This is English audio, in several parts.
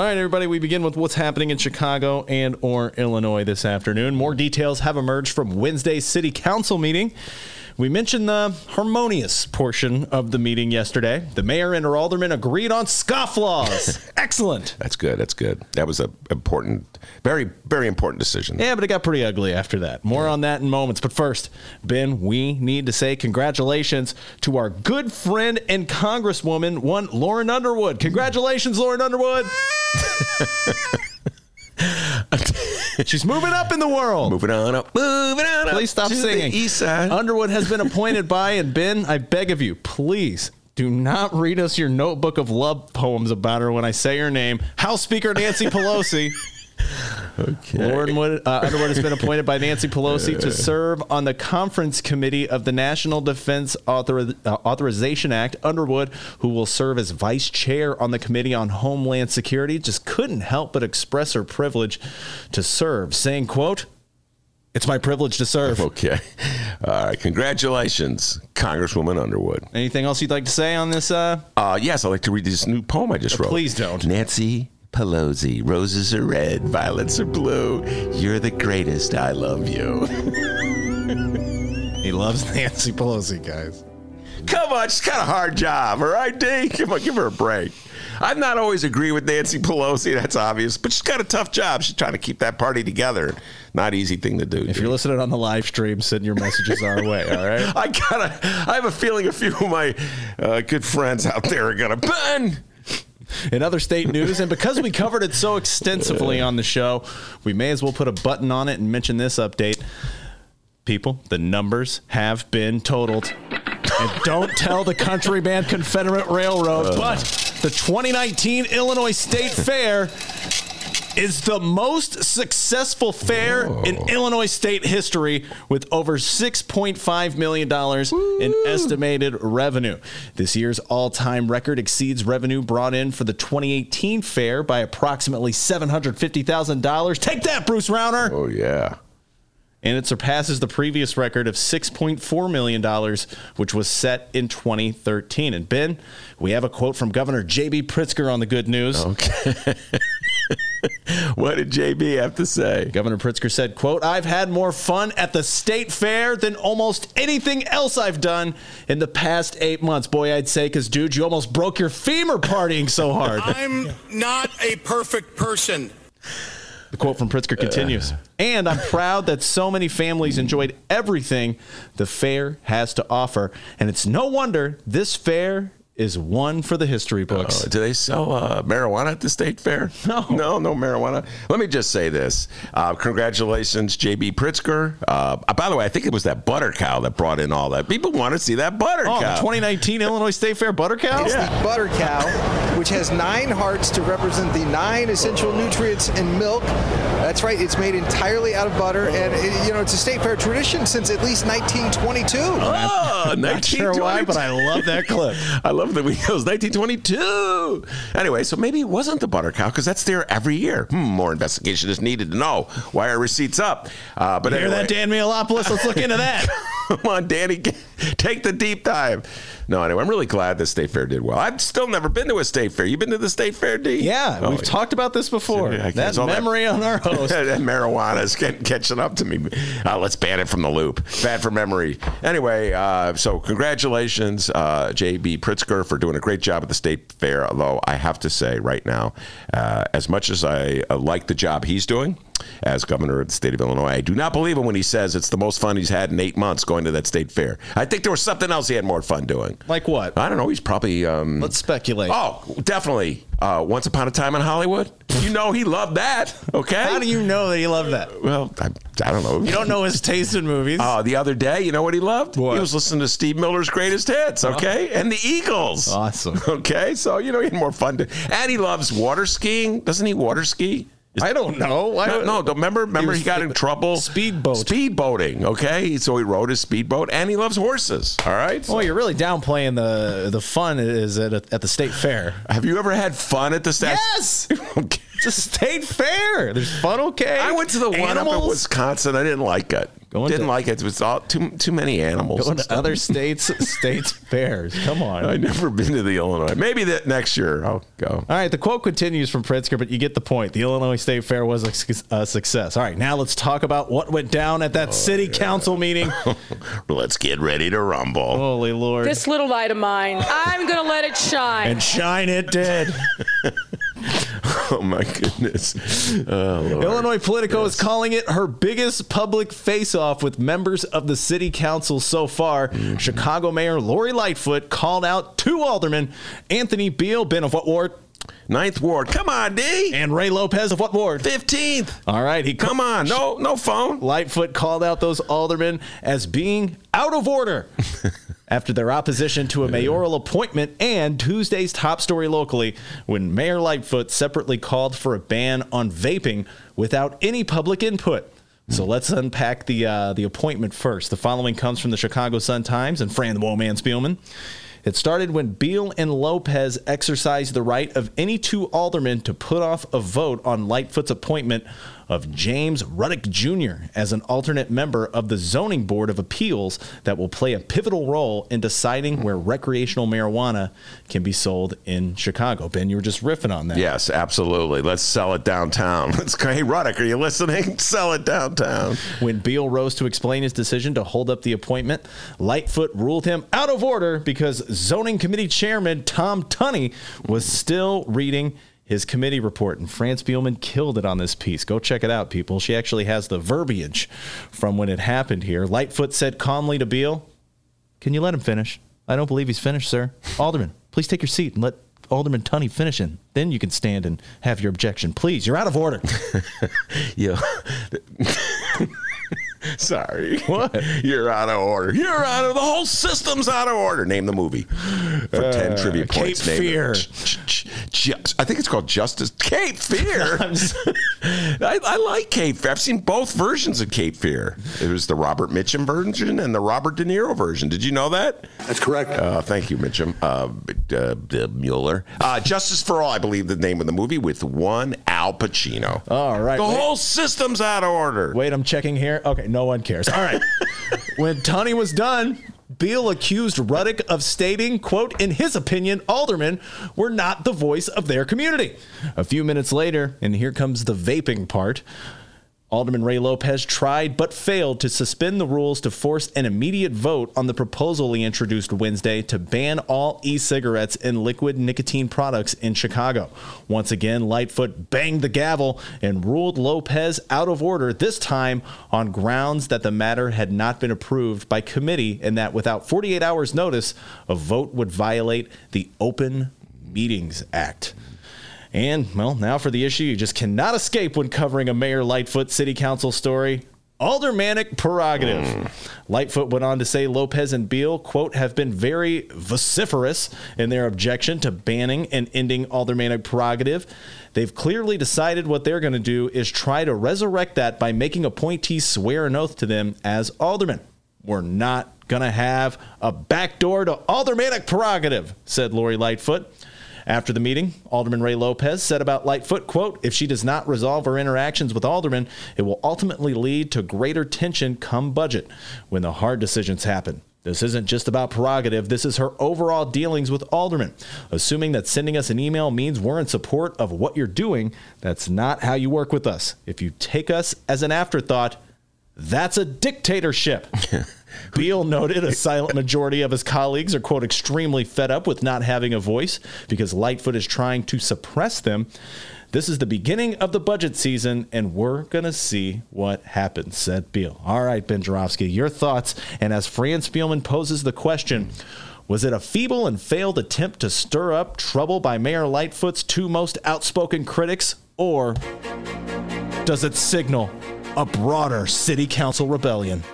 All right, everybody, we begin with what's happening in Chicago and or Illinois this afternoon. More details have emerged from Wednesday's city council meeting. We mentioned the harmonious portion of the meeting yesterday. The mayor and her aldermen agreed on scofflaws. Excellent. That's good. That's good. That was a important, very, very important decision. Yeah, but it got pretty ugly after that. More on that in moments. But first, Ben, we need to say congratulations to our good friend and Congresswoman, one Lauren Underwood. Congratulations, Lauren Underwood. She's moving up in the world. Moving on up, moving on up. Please stop to singing. East side. Underwood has been appointed by, and Ben, I beg of you, please do not read us your notebook of love poems about her when I say her name. House Speaker Nancy Pelosi. okay. Lauren Wood, uh, Underwood has been appointed by Nancy Pelosi to serve on the conference committee of the National Defense Author- uh, Authorization Act. Underwood, who will serve as vice chair on the Committee on Homeland Security, just couldn't help but express her privilege to serve, saying, "quote It's my privilege to serve." Okay. All right. Congratulations, Congresswoman Underwood. Anything else you'd like to say on this? Uh, Uh, yes, I'd like to read this new poem I just wrote. please don't. Nancy Pelosi, roses are red, violets are blue. You're the greatest. I love you. he loves Nancy Pelosi, guys. Come on, she's got a hard job, all right, D? Come on, give her a break. I'm not always agree with Nancy Pelosi, that's obvious, but she's got a tough job. She's trying to keep that party together. Not easy thing to do. If D. you're listening on the live stream, send your messages our way. All right. I gotta. I have a feeling a few of my uh, good friends out there are gonna Ben. In other state news. And because we covered it so extensively on the show, we may as well put a button on it and mention this update. People, the numbers have been totaled. And don't tell the country band Confederate Railroad, uh. but the 2019 Illinois State Fair is the most successful fair in Illinois state history with over $6.5 million in estimated revenue. This year's all time record exceeds revenue brought in for the 2018 fair by approximately $750,000. Take that, Bruce Rauner! Oh yeah. and it surpasses the previous record of $6.4 million, which was set in 2013. And Ben, we have a quote from Governor J.B. Pritzker on the good news. Okay. what did JB have to say? Governor Pritzker said, quote, I've had more fun at the state fair than almost anything else I've done in the past eight months. Boy, I'd say, because, dude, you almost broke your femur partying so hard. I'm not a perfect person. The quote from Pritzker continues. And I'm proud that so many families enjoyed everything the fair has to offer. And it's no wonder this fair is one for the history books. Uh, do they sell uh, marijuana at the state fair? No. no, no marijuana. Let me just say this: uh, congratulations, JB Pritzker. Uh, by the way, I think it was that butter cow that brought in all that. People want to see that butter Oh, the cow. 2019 Illinois State Fair butter cow? It's the butter cow, which has nine hearts to represent the nine essential nutrients in milk. That's right. It's made entirely out of butter, and it, you know it's a state fair tradition since at least 1922. Oh, Not sure why, but I love that clip. I love that we goes 1922. Anyway, so maybe it wasn't the butter cow because that's there every year. Hmm, more investigation is needed to know why are receipts up. Uh, but Hear anyway, that, Dan Mihalopoulos? Let's look into that. Come on, Danny, take the deep dive. No, anyway, I'm really glad the state fair did well. I've still never been to a state fair. You've been to the state fair, D? Yeah, Oh, we've talked about this before. Yeah, that all that- memory on our host. that marijuana is getting, catching up to me. Uh, let's ban it from the loop. Bad for memory. Anyway, uh, so congratulations, uh, J.B. Pritzker, for doing a great job at the state fair. Although I have to say right now, uh, as much as I uh, like the job he's doing, as governor of the state of Illinois. I do not believe him when he says it's the most fun he's had in eight months going to that state fair. I think there was something else he had more fun doing. Like what? I don't know. He's probably. Um, Let's speculate. Oh, definitely. Uh, Once Upon a Time in Hollywood. You know he loved that. Okay. How do you know that he loved that? Well, I, I don't know. You don't know his taste in movies. Uh, the other day, you know what he loved? What? He was listening to Steve Miller's greatest hits, okay? And the Eagles. Awesome. Okay, so, you know, he had more fun. To, and he loves water skiing. Doesn't he water ski? I don't know. I No, don't- no, don't remember? Remember, he, was got in trouble. speedboat. Speedboating, okay? So he rode his speedboat, and he loves horses, all right? Oh, you're really downplaying the the fun is at, a, at the state fair. Have you ever had fun at the state? Yes! okay. It's a state fair. There's fun, okay? I went to the one up in Wisconsin. I didn't like it. Going didn't to- like it. It was all too too many animals. Going and to stuff. other states, states fairs. Come on. I've never been to the Illinois. Maybe that next year I'll go. All right, the quote continues from Pritzker, but you get the point. The Illinois State Fair was a, su- a success. All right, now let's talk about what went down at that Oh, city council meeting. Let's get ready to rumble. Holy Lord. This little light of mine, I'm going to let it shine. and shine it did. Oh my goodness. Oh, Illinois Politico is calling it her biggest public face-off with members of the city council so far. Mm-hmm. Chicago Mayor Lori Lightfoot called out two aldermen, Anthony Beale, Ben of what ward, Ninth Ward. Come on, D. and Ray Lopez of what ward. Fifteenth. All right, he Come on. No, no phone. Lightfoot called out those aldermen as being out of order after their opposition to a mayoral appointment and Tuesday's top story locally when Mayor Lightfoot separately called for a ban on vaping without any public input. So let's unpack the uh, the appointment first. The following comes from the Chicago Sun Times and Fran the Woman Spielman. It started when Beale and Lopez exercised the right of any two aldermen to put off a vote on Lightfoot's appointment of James Ruddick Jr. as an alternate member of the Zoning Board of Appeals that will play a pivotal role in deciding where recreational marijuana can be sold in Chicago. Ben, you were just riffing on that. Yes, absolutely. Let's sell it downtown. Let's go. Hey, Ruddick, are you listening? Sell it downtown. When Beale rose to explain his decision to hold up the appointment, Lightfoot ruled him out of order because zoning committee chairman Tom Tunney was still reading his committee report. And Fran Spielman killed it on this piece. Go check it out, people. She actually has the verbiage from when it happened here. Lightfoot said calmly to Beale, Can you let him finish? I don't believe he's finished, sir. Alderman, please take your seat and let Alderman Tunney finish in. Then you can stand and have your objection. Please, you're out of order. Yeah. Sorry. What? You're out of order. You're out of the whole system's out of order. Name the movie for ten trivia Uh, Cape points. Name it. Fear. Just, I think it's called Justice Cape Fear. I, I like Cape Fear. I've seen both versions of Cape Fear. It was the Robert Mitchum version and the Robert De Niro version. Did you know that? That's correct. Uh, thank you, Mitchum. Uh, uh, uh, Mueller. Uh, Justice for All, I believe the name of the movie with one Al Pacino. All right. The Wait. whole system's out of order. Wait, I'm checking here. Okay, no one cares. All right. when Tunney was done, Beale accused Ruddick of stating, quote, in his opinion, aldermen were not the voice of their community. A few minutes later, and here comes the vaping part. Alderman Ray Lopez tried but failed to suspend the rules to force an immediate vote on the proposal he introduced Wednesday to ban all e cigarettes and liquid nicotine products in Chicago. Once again, Lightfoot banged the gavel and ruled Lopez out of order, this time on grounds that the matter had not been approved by committee and that without 48 hours' notice, a vote would violate the Open Meetings Act. And, well, now for the issue you just cannot escape when covering a Mayor Lightfoot City Council story. Aldermanic prerogative. Hmm. Lightfoot went on to say Lopez and Beale, quote, have been very vociferous in their objection to banning and ending aldermanic prerogative. They've clearly decided what they're going to do is try to resurrect that by making appointees swear an oath to them as aldermen. We're not going to have a backdoor to aldermanic prerogative, said Lori Lightfoot. After the meeting, Alderman Ray Lopez said about Lightfoot, quote, if she does not resolve her interactions with aldermen, it will ultimately lead to greater tension come budget when the hard decisions happen. This isn't just about prerogative. This is her overall dealings with aldermen. Assuming that sending us an email means we're in support of what you're doing, that's not how you work with us. If you take us as an afterthought, that's a dictatorship. Beale noted a silent majority of his colleagues are, quote, extremely fed up with not having a voice because Lightfoot is trying to suppress them. This is the beginning of the budget season, and we're going to see what happens, said Beale. All right, Ben Joravsky, your thoughts. And as Fran Spielman poses the question, was it a feeble and failed attempt to stir up trouble by Mayor Lightfoot's two most outspoken critics, or does it signal a broader city council rebellion?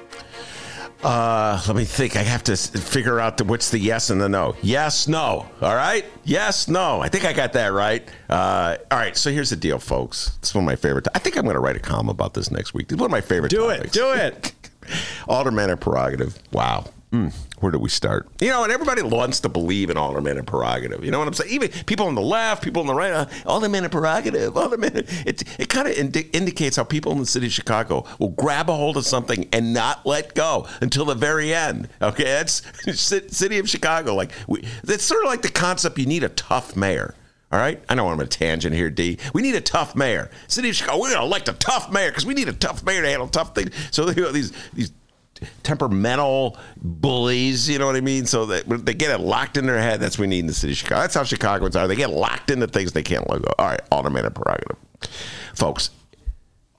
Uh, let me think. I have to figure out the, what's the yes and the no. Yes, no. All right. Yes, no. I think I got that right. Uh, all right. So here's the deal, folks. It's one of my favorite. I think I'm going to write a column about this next week. It's one of my favorite. Do it. Do it. Alderman prerogative. Wow. Mm, where do we start? You know, and everybody wants to believe in alderman and prerogative. You know what I'm saying? Even people on the left, people on the right, uh, alderman prerogative, alderman. It, it kind of indi- indicates how people in the city of Chicago will grab a hold of something and not let go until the very end. Okay, that's city of Chicago. Like we, that's sort of like the concept. You need a tough mayor. All right, I know I'm a tangent here, D. We need a tough mayor. City of Chicago, we're going to elect a tough mayor because we need a tough mayor to handle tough things. So you know, these these temperamental bullies, you know what I mean? So that they get it locked in their head. That's what we need in the city of Chicago. That's how Chicagoans are. They get locked into things they can't let go. All right, alderman prerogative, folks.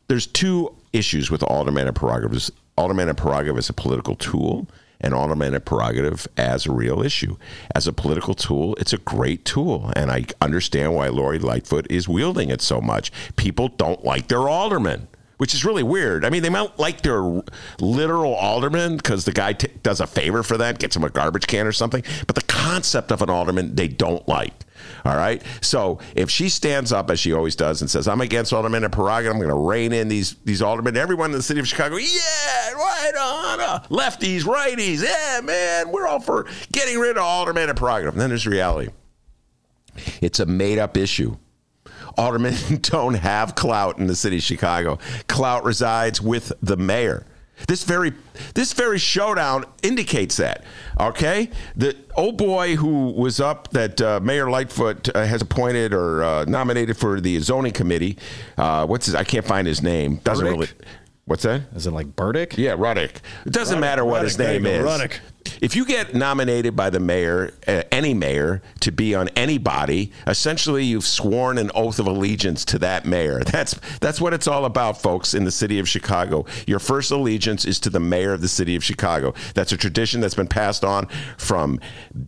There's two issues with alderman prerogatives. Alderman prerogative is a political tool and alderman prerogative as a real issue. As a political tool, it's a great tool, and I understand why Lori Lightfoot is wielding it so much. People don't like their alderman. Which is really weird. I mean, they might like their literal alderman because the guy t- does a favor for them, gets them a garbage can or something. But the concept of an alderman, they don't like. All right. So if she stands up as she always does and says, "I'm against aldermen and prerogative. I'm going to rein in these these aldermen." Everyone in the city of Chicago, yeah, right on. Uh, lefties, righties, yeah, man, we're all for getting rid of aldermen and prerogative. And then there's reality. It's a made up issue. Aldermen don't have clout in the city of Chicago. Clout resides with the mayor. This very this very showdown indicates that. Okay, the old boy who was up that uh, Mayor Lightfoot uh, has appointed or uh, nominated for the zoning committee. Uh, what's his? I can't find his name. Doesn't Burdick? really. What's that? Is it like Burdick? Yeah, Ruddick. It doesn't matter what his Ruddick, you name is. Ruddick. If you get nominated by the mayor, uh, any mayor, to be on anybody, essentially you've sworn an oath of allegiance to that mayor. That's that's what it's all about, folks, in the city of Chicago. Your first allegiance is to the mayor of the city of Chicago. That's a tradition that's been passed on from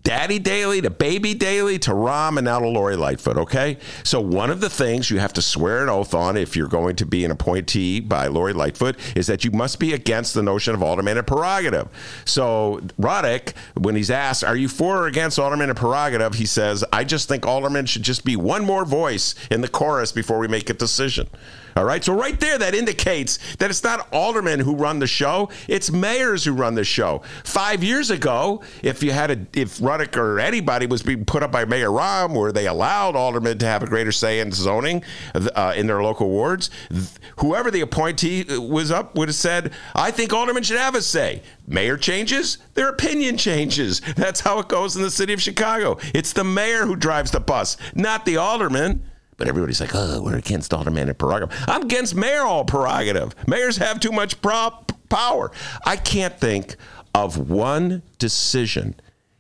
Daddy Daley to Baby Daley to Rahm and now to Lori Lightfoot, okay? So one of the things you have to swear an oath on if you're going to be an appointee by Lori Lightfoot is that you must be against the notion of alderman prerogative. So Roddick, when he's asked, are you for or against alderman and prerogative? He says, I just think alderman should just be one more voice in the chorus before we make a decision. All right. So right there, that indicates that it's not aldermen who run the show; it's mayors who run the show. Five years ago, if you had a, if Ruddick or anybody was being put up by Mayor Rahm, where they allowed aldermen to have a greater say in zoning uh, in their local wards, whoever the appointee was up would have said, "I think aldermen should have a say." Mayor changes, their opinion changes. That's how it goes in the city of Chicago. It's the mayor who drives the bus, not the alderman. But everybody's like, oh, we're against alderman prerogative. I'm against mayoral prerogative. Mayors have too much pro- power. I can't think of one decision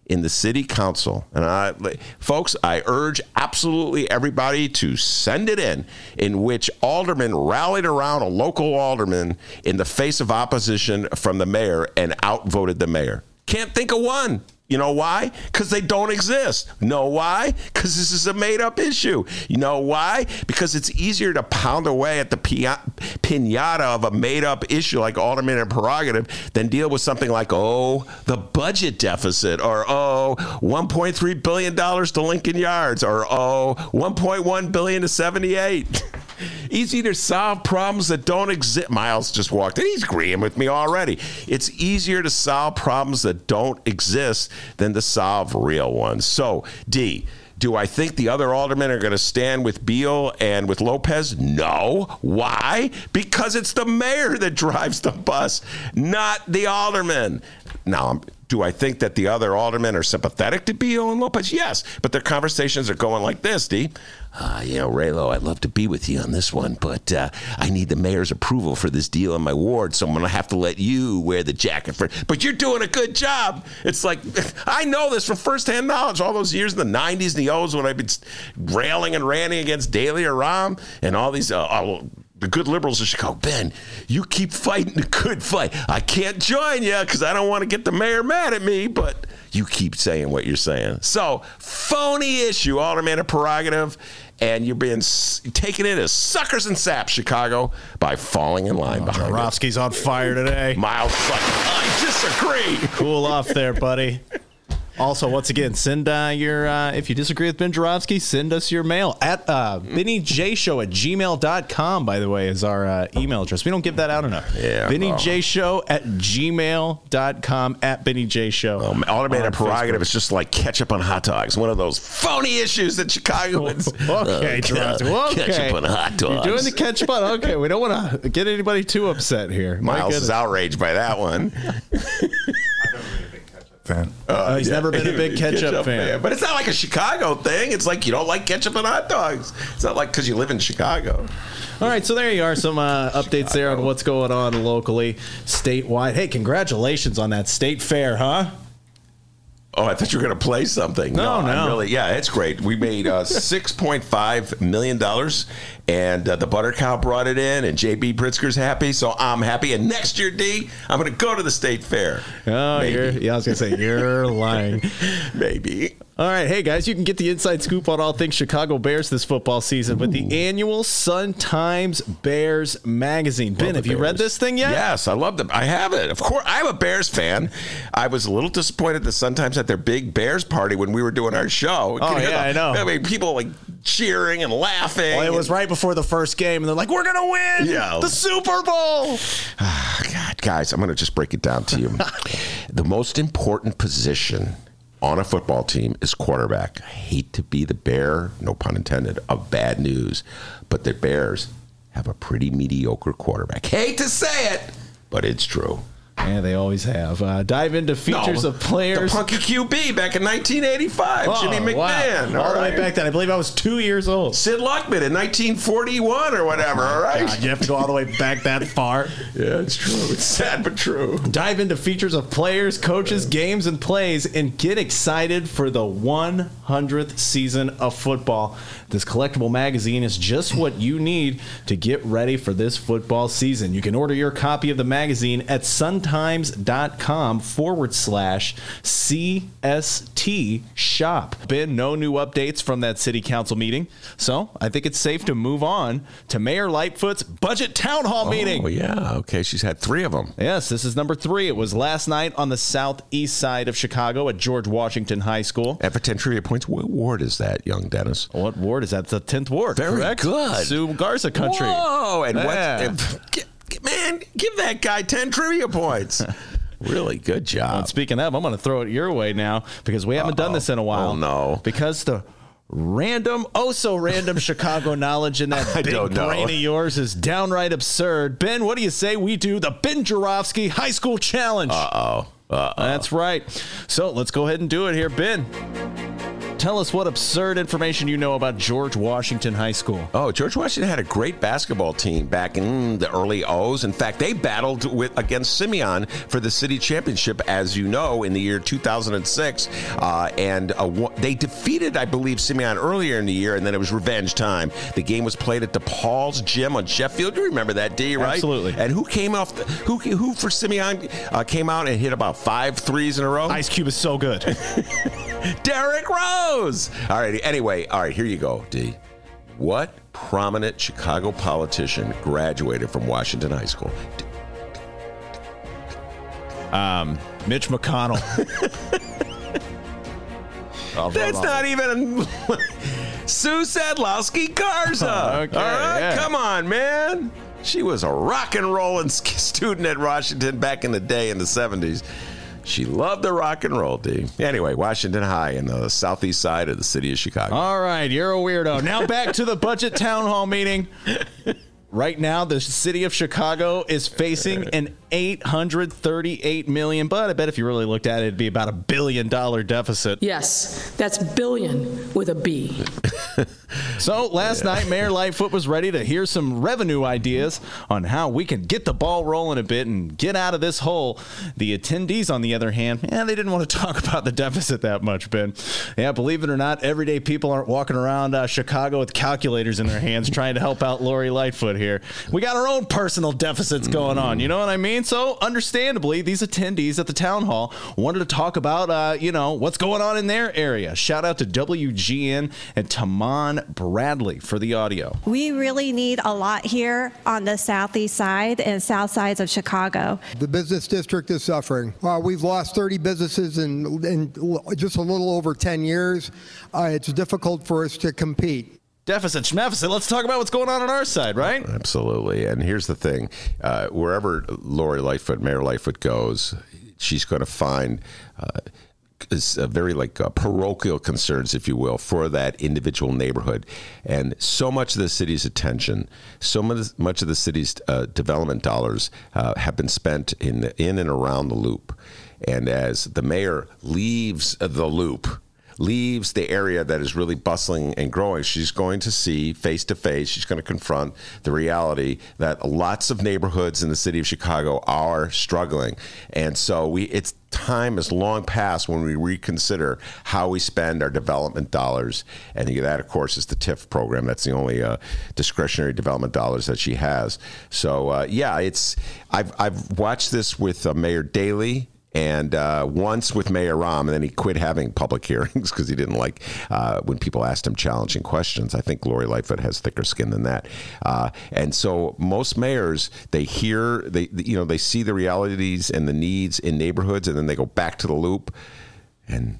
in the city council. And I, folks, I urge absolutely everybody to send it in, in which aldermen rallied around a local alderman in the face of opposition from the mayor and outvoted the mayor. Can't think of one. You know why? Because they don't exist. Know why? Because this is a made up issue. You know why? Because it's easier to pound away at the pinata of a made up issue like alderman and prerogative than deal with something like, oh, the budget deficit, or oh, $1.3 billion to Lincoln Yards, or oh, 1.1 billion to 78. Easy to solve problems that don't exist. Miles just walked in. He's agreeing with me already. It's easier to solve problems that don't exist than to solve real ones. So, D, do I think the other aldermen are going to stand with Beale and with Lopez? No. Why? Because it's the mayor that drives the bus, not the alderman. Now, Do I think that the other aldermen are sympathetic to Beale and Lopez? Yes, but their conversations are going like this, D. Uh, you know, Raylo, I'd love to be with you on this one, but uh, I need the mayor's approval for this deal in my ward, so I'm going to have to let you wear the jacket for. But you're doing a good job. It's like I know this from firsthand knowledge. All those years in the '90s and the O's when I've been railing and ranting against Daley or Rahm and all these. Uh, all, the good liberals of Chicago, Ben, you keep fighting the good fight. I can't join you because I don't want to get the mayor mad at me, but you keep saying what you're saying. So, phony issue, alderman prerogative, and you're being taken in as suckers and saps, Chicago, by falling in line oh, behind Joravsky's on fire today. Miles, I disagree. Cool off there, buddy. Also, once again, send uh, your, uh, if you disagree with Ben Joravsky, send us your mail at uh, BennyJShow at gmail.com, by the way, is our uh, email address. We don't give that out enough. Yeah. BennyJShow at gmail.com, at BennyJShow. Um, aldermanic prerogative is just like ketchup on hot dogs. One of those phony issues that Chicagoans. okay, uh, okay. Ketchup on hot dogs. You're doing the ketchup on, okay. We don't want to get anybody too upset here. My Miles goodness. is outraged by that one. fan. Uh, he's yeah. never been a big ketchup, ketchup fan. fan. But it's not like a Chicago thing. It's like you don't like ketchup and hot dogs. It's not like because you live in Chicago. All right, so there you are. Some uh, updates there on what's going on locally, statewide. Hey, congratulations on that state fair, huh? Oh, I thought you were going to play something. No, no, no. really. Yeah, it's great. We made uh, six point five million dollars, and uh, the butter cow brought it in, and JB Pritzker's happy, so I'm happy. And next year, D, I'm going to go to the state fair. Oh, yeah, I was going to say you're lying. Maybe. All right, hey guys, you can get the inside scoop on all things Chicago Bears this football season Ooh. with the annual Sun Times Bears magazine. Ben, have Bears. you read this thing yet? Yes, I love them. I have it. Of course, I'm a Bears fan. I was a little disappointed the Sun Times at their big Bears party when we were doing our show. Oh yeah, the, I know. I mean, people like cheering and laughing. Well, it was right before the first game, and they're like, "We're gonna win yeah. the Super Bowl." God, guys, I'm gonna just break it down to you. the most important position on a football team is quarterback. I hate to be the bear, no pun intended, of bad news, but the Bears have a pretty mediocre quarterback. Hate to say it, but it's true. Yeah, they always have. Uh, dive into features no, of players. The punky QB back in 1985, oh, Jimmy McMahon. Wow. All, all the way back then. I believe I was two years old. Sid Luckman in 1941 or whatever. Oh all right. God, you have to go all the way back that far. yeah, it's true. It's sad but true. Dive into features of players, coaches, games, and plays, and get excited for the 100th season of football. This collectible magazine is just what you need to get ready for this football season. You can order your copy of the magazine at suntimes.com forward slash CST shop. Been no new updates from that city council meeting, so I think it's safe to move on to Mayor Lightfoot's budget town hall oh, meeting. Oh, yeah. Okay. She's had three of them. Yes, this is number three. It was last night on the southeast side of Chicago at George Washington High School. And for 10 trivia points, what ward is that, young Dennis? What ward? Ward is that? The tenth ward. Very correct? good. Sue Garza country. Whoa! And yeah. what? Man, give that guy ten trivia points. Really good job. Well, speaking of, I'm going to throw it your way now because we haven't Uh-oh. done this in a while. Oh no! Because the random, oh so random Chicago knowledge in that I big brain of yours is downright absurd. Ben, what do you say we do the Ben Joravsky High School Challenge? Uh oh. Uh oh. That's right. So let's go ahead and do it here, Ben. Tell us what absurd information you know about George Washington High School. Oh, George Washington had a great basketball team back in the early O's. In fact, they battled with against Simeon for the city championship, as you know, in the year 2006. Uh, and uh, they defeated, I believe, Simeon earlier in the year, and then it was revenge time. The game was played at DePaul's Gym on Sheffield. You remember that, D, right? Absolutely. And who came off, the, who, who for Simeon uh, came out and hit about five threes in a row? Ice Cube is so good. Derrick Rose. All right. Anyway, all right. Here you go, D. What prominent Chicago politician graduated from Washington High School? Um, Mitch McConnell. That's not even Sue Sadlowski Garza. Oh, okay, All right, yeah. come on, man. She was a rock and rolling student at Washington back in the day in the 70s. She loved the rock and roll, D. Anyway, Washington High in the southeast side of the city of Chicago. All right, you're a weirdo. Now back to the budget town hall meeting. Right now, the city of Chicago is facing an eight hundred thirty-eight million. But I bet if you really looked at it, it'd be about a billion dollar deficit. Yes, that's billion with a B. So last night, Mayor Lightfoot was ready to hear some revenue ideas on how we can get the ball rolling a bit and get out of this hole. The attendees, on the other hand, yeah, they didn't want to talk about the deficit that much, Ben. Yeah, believe it or not, everyday people aren't walking around uh, Chicago with calculators in their hands trying to help out Lori Lightfoot here. We got our own personal deficits going on. You know what I mean? So, understandably, these attendees at the town hall wanted to talk about, uh, you know, what's going on in their area. Shout out to WGN and Tahman Bradley for the audio. We really need a lot here on the southeast side and south sides of Chicago. The business district is suffering. Uh, we've lost 30 businesses in, in just a little over 10 years. Uh, it's difficult for us to compete. Deficit, schmeficit. Let's talk about what's going on on our side, right? Absolutely. And here's the thing uh, wherever Lori Lightfoot, Mayor Lightfoot goes, she's going to find. Uh, is very like uh, parochial concerns, if you will, for that individual neighborhood, and so much of the city's attention, so much, of the city's uh, development dollars uh, have been spent in in and around the loop, and as the mayor leaves the loop, leaves the area that is really bustling and growing, she's going to see face to face, she's going to confront the reality that lots of neighborhoods in the city of Chicago are struggling. And so we it's time is long past when we reconsider how we spend our development dollars. And that, of course, is the TIF program. That's the only uh, discretionary development dollars that she has. So, uh, yeah, it's I've, I've watched this with uh, Mayor Daley and uh, once with Mayor Rahm, and then he quit having public hearings because he didn't like uh, when people asked him challenging questions. I think Lori Lightfoot has thicker skin than that, uh, and so most mayors they hear they you know they see the realities and the needs in neighborhoods, and then they go back to the loop, and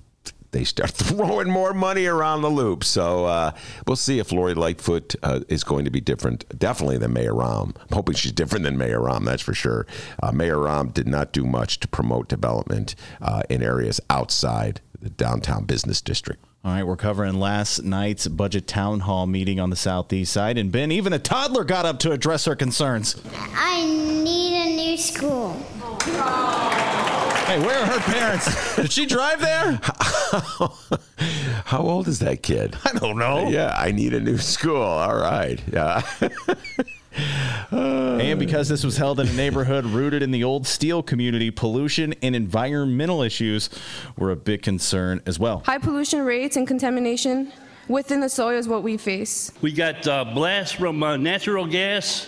they start throwing more money around the loop. So uh, we'll see if Lori Lightfoot uh, is going to be different, definitely than Mayor Rahm. I'm hoping she's different than Mayor Rahm, that's for sure. Uh, Mayor Rahm did not do much to promote development uh, in areas outside the downtown business district. All right, we're covering last night's budget town hall meeting on the southeast side, and Ben, even a toddler got up to address her concerns. I need a new school. Hey, where are her parents? Did she drive there? How old is that kid? I don't know. Yeah, I need a new school. All right. Yeah. And because this was held in a neighborhood rooted in the old steel community, pollution and environmental issues were a big concern as well. High pollution rates and contamination within the soil is what we face. We got uh, blasts from uh, natural gas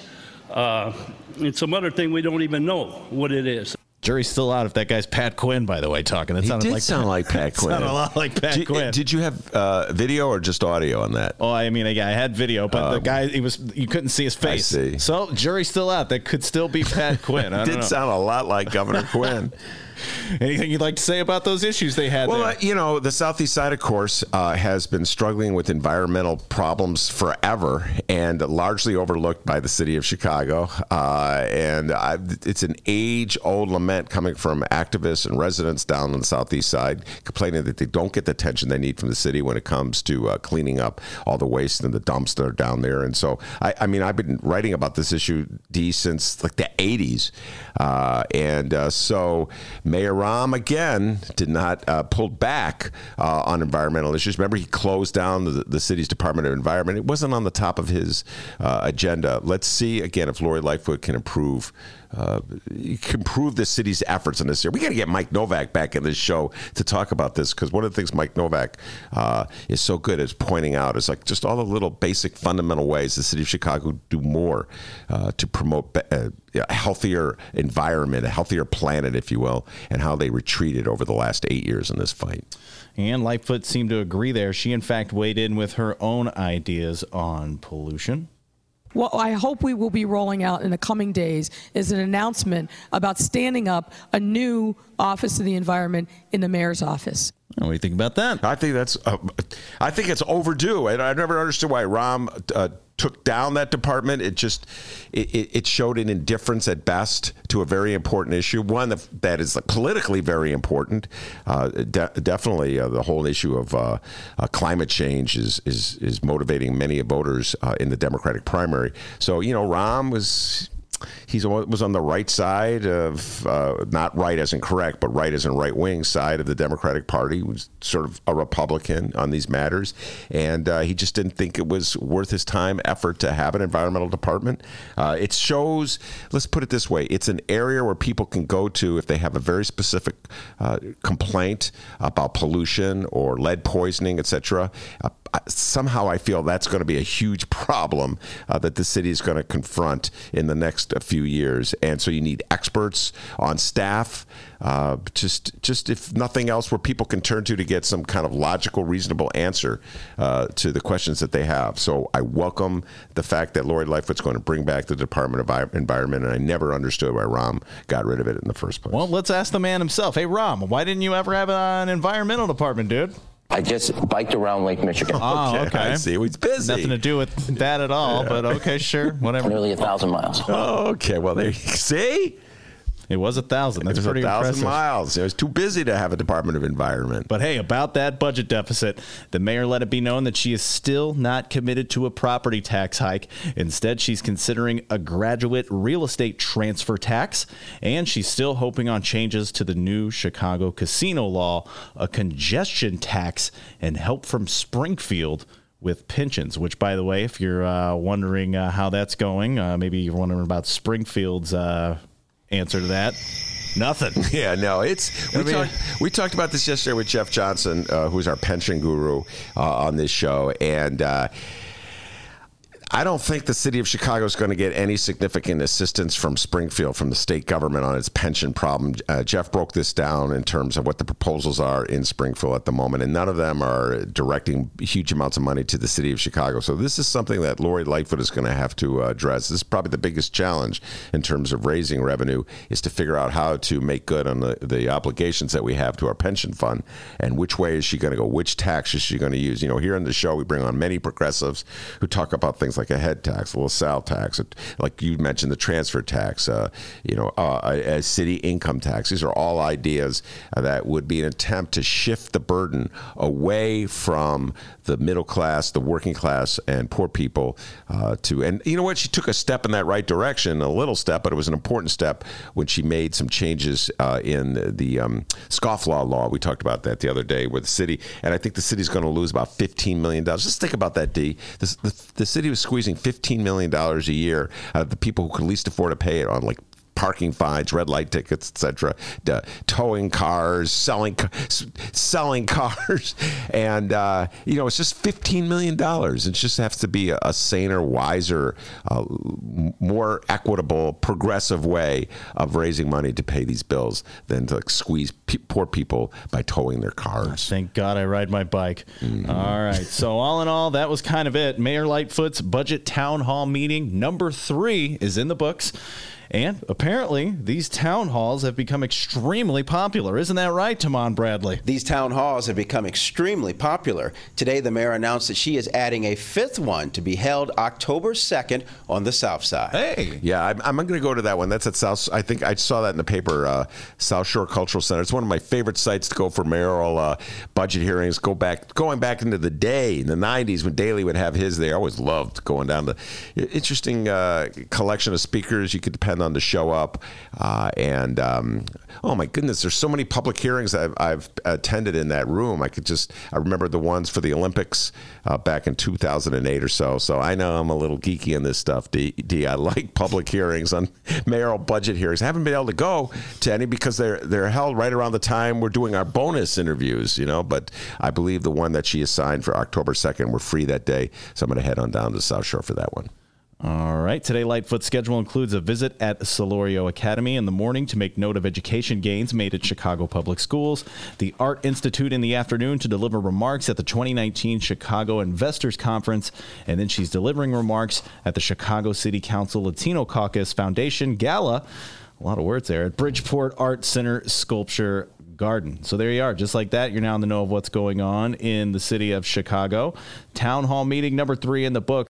uh, and some other thing we don't even know what it is. Jury's still out if that guy's Pat Quinn, by the way, talking. That sounded did like sound like Pat Quinn. sounded a lot like Pat did, Quinn. Did you have uh, video or just audio on that? Oh, I mean, I I had video, but the guy, he was you couldn't see his face. Um, see. So jury's still out. That could still be Pat Quinn. I don't did sound a lot like Governor Quinn. Anything you'd like to say about those issues they had Well, there? uh, you know, the Southeast side, of course, uh, has been struggling with environmental problems forever and largely overlooked by the city of Chicago. Uh, and I, it's an age old lament coming from activists and residents down on the Southeast side complaining that they don't get the attention they need from the city when it comes to uh, cleaning up all the waste and the dumps that are down there. And so, I, I mean, I've been writing about this issue, D, since like the 80s. Uh, and uh, so, Mayor Rahm again did not uh, pull back uh, on environmental issues. Remember, he closed down the, the city's Department of Environment. It wasn't on the top of his uh, agenda. Let's see again if Lori Lightfoot can improve. Uh, can improve the city's efforts in this area. We got to get Mike Novak back in this show to talk about this because one of the things Mike Novak uh, is so good at pointing out is like just all the little basic fundamental ways the city of Chicago do more uh, to promote uh, a healthier environment, a healthier planet, if you will, and how they retreated over the last eight years in this fight. And Lightfoot seemed to agree there. She, in fact, weighed in with her own ideas on pollution. What I hope we will be rolling out in the coming days is an announcement about standing up a new Office of the Environment in the mayor's office. What do you think about that? I think that's, uh, I think it's overdue, and I never understood why Rahm uh, took down that department. It just, it, it- showed an indifference at best to a very important issue, one that, that is politically very important. Uh, de- definitely, uh, the whole issue of uh, uh, climate change is is is motivating many voters uh, in the Democratic primary. So you know, Rahm was he was on the right side of uh, not right as in correct, but right as in right wing side of the Democratic Party. He was sort of a Republican on these matters, and uh, he just didn't think it was worth his time effort to have an environmental department. Uh, it shows. Let's put it this way: it's an area where people can go to if they have a very specific uh, complaint about pollution or lead poisoning, etc. Uh, somehow I feel that's going to be a huge problem uh, that the city is going to confront in the next few years. And so you need experts on staff, uh, just just if nothing else, where people can turn to to get some kind of logical, reasonable answer uh, to the questions that they have. So I welcome the fact that Lori Lightfoot's going to bring back the Department of Environment, and I never understood why Rahm got rid of it in the first place. Well, let's ask the man himself. Hey, Rahm, why didn't you ever have an environmental department, dude? I just biked around Lake Michigan. Oh, okay. I see. He's busy. Nothing to do with that at all, but okay, sure, whatever. Nearly a thousand miles. Oh, okay. Well, there you see. It was a thousand. That's it was pretty a thousand impressive. miles. It was too busy to have a Department of Environment. But hey, about that budget deficit, the mayor let it be known that she is still not committed to a property tax hike. Instead, she's considering a graduate real estate transfer tax, and she's still hoping on changes to the new Chicago casino law, a congestion tax, and help from Springfield with pensions, which, by the way, if you're uh, wondering uh, how that's going, uh, maybe you're wondering about Springfield's uh, answer to that. Nothing. Yeah, no, it's we, I mean- talked, we talked about this yesterday with Jeff Johnson, uh, who's our pension guru uh, on this show, and uh, I don't think the city of Chicago is going to get any significant assistance from Springfield, from the state government on its pension problem. Uh, Jeff broke this down in terms of what the proposals are in Springfield at the moment, and none of them are directing huge amounts of money to the city of Chicago. So this is something that Lori Lightfoot is going to have to uh, address. This is probably the biggest challenge in terms of raising revenue is to figure out how to make good on the, the obligations that we have to our pension fund and which way is she going to go, which tax is she going to use. You know, here on the show we bring on many progressives who talk about things like a head tax, a LaSalle tax, like you mentioned, the transfer tax, uh, you know, uh, a, a city income tax. These are all ideas that would be an attempt to shift the burden away from the middle class, the working class, and poor people uh, to. And you know what? She took a step in that right direction, a little step, but it was an important step when she made some changes uh, in the um, scofflaw law. We talked about that the other day with the city, and I think the city's going to lose about fifteen million dollars. Just think about that, D. The, the, the city was squeezing fifteen million dollars a year out of the people who could least afford to pay it on like parking fines, red light tickets, etc., towing cars, selling selling cars, and uh, you know it's just fifteen million dollars. It just has to be a, a saner, wiser, uh, more equitable, progressive way of raising money to pay these bills than to like, squeeze pe- poor people by towing their cars. Thank God I ride my bike. All right. So, all in all, that was kind of it. Mayor Lightfoot's budget town hall meeting number three is in the books. And apparently, these town halls have become extremely popular. Isn't that right, Tahman Bradley? These town halls have become extremely popular. Today, the mayor announced that she is adding a fifth one to be held October 2nd on the south side. Hey. Yeah, I'm, I'm going to go to that one. That's at South. I think I saw that in the paper. Uh, South Shore Cultural Center. It's one of my favorite sites to go for mayoral uh, budget hearings. Go back, going back into the day in the '90s when Daley would have his there. I always loved going down the interesting uh, collection of speakers. You could depend on to show up, uh, and um, oh my goodness, there's so many public hearings I've, I've attended in that room. I could just I remember the ones for the Olympics uh, back in 2008 or so. So I know I'm a little geeky in this stuff. D, D I like public hearings on mayoral budget hearings. I haven't been able to go to any because they're they're held right around the time we're doing our bonus interviews. You know, but I believe the one that she assigned for October 2nd, we're free that day, so I'm going to head on down to the South Shore for that one. All right. Today, Lightfoot's schedule includes a visit at Solorio Academy in the morning to make note of education gains made at Chicago Public Schools, the Art Institute in the afternoon to deliver remarks at the 2019 Chicago Investors Conference, and then she's delivering remarks at the Chicago City Council Latino Caucus Foundation Gala. A lot of words there at Bridgeport Art Center Sculpture Garden. So there you are. Just like that, you're now in the know of what's going on in the city of Chicago. Town hall meeting number three in the book.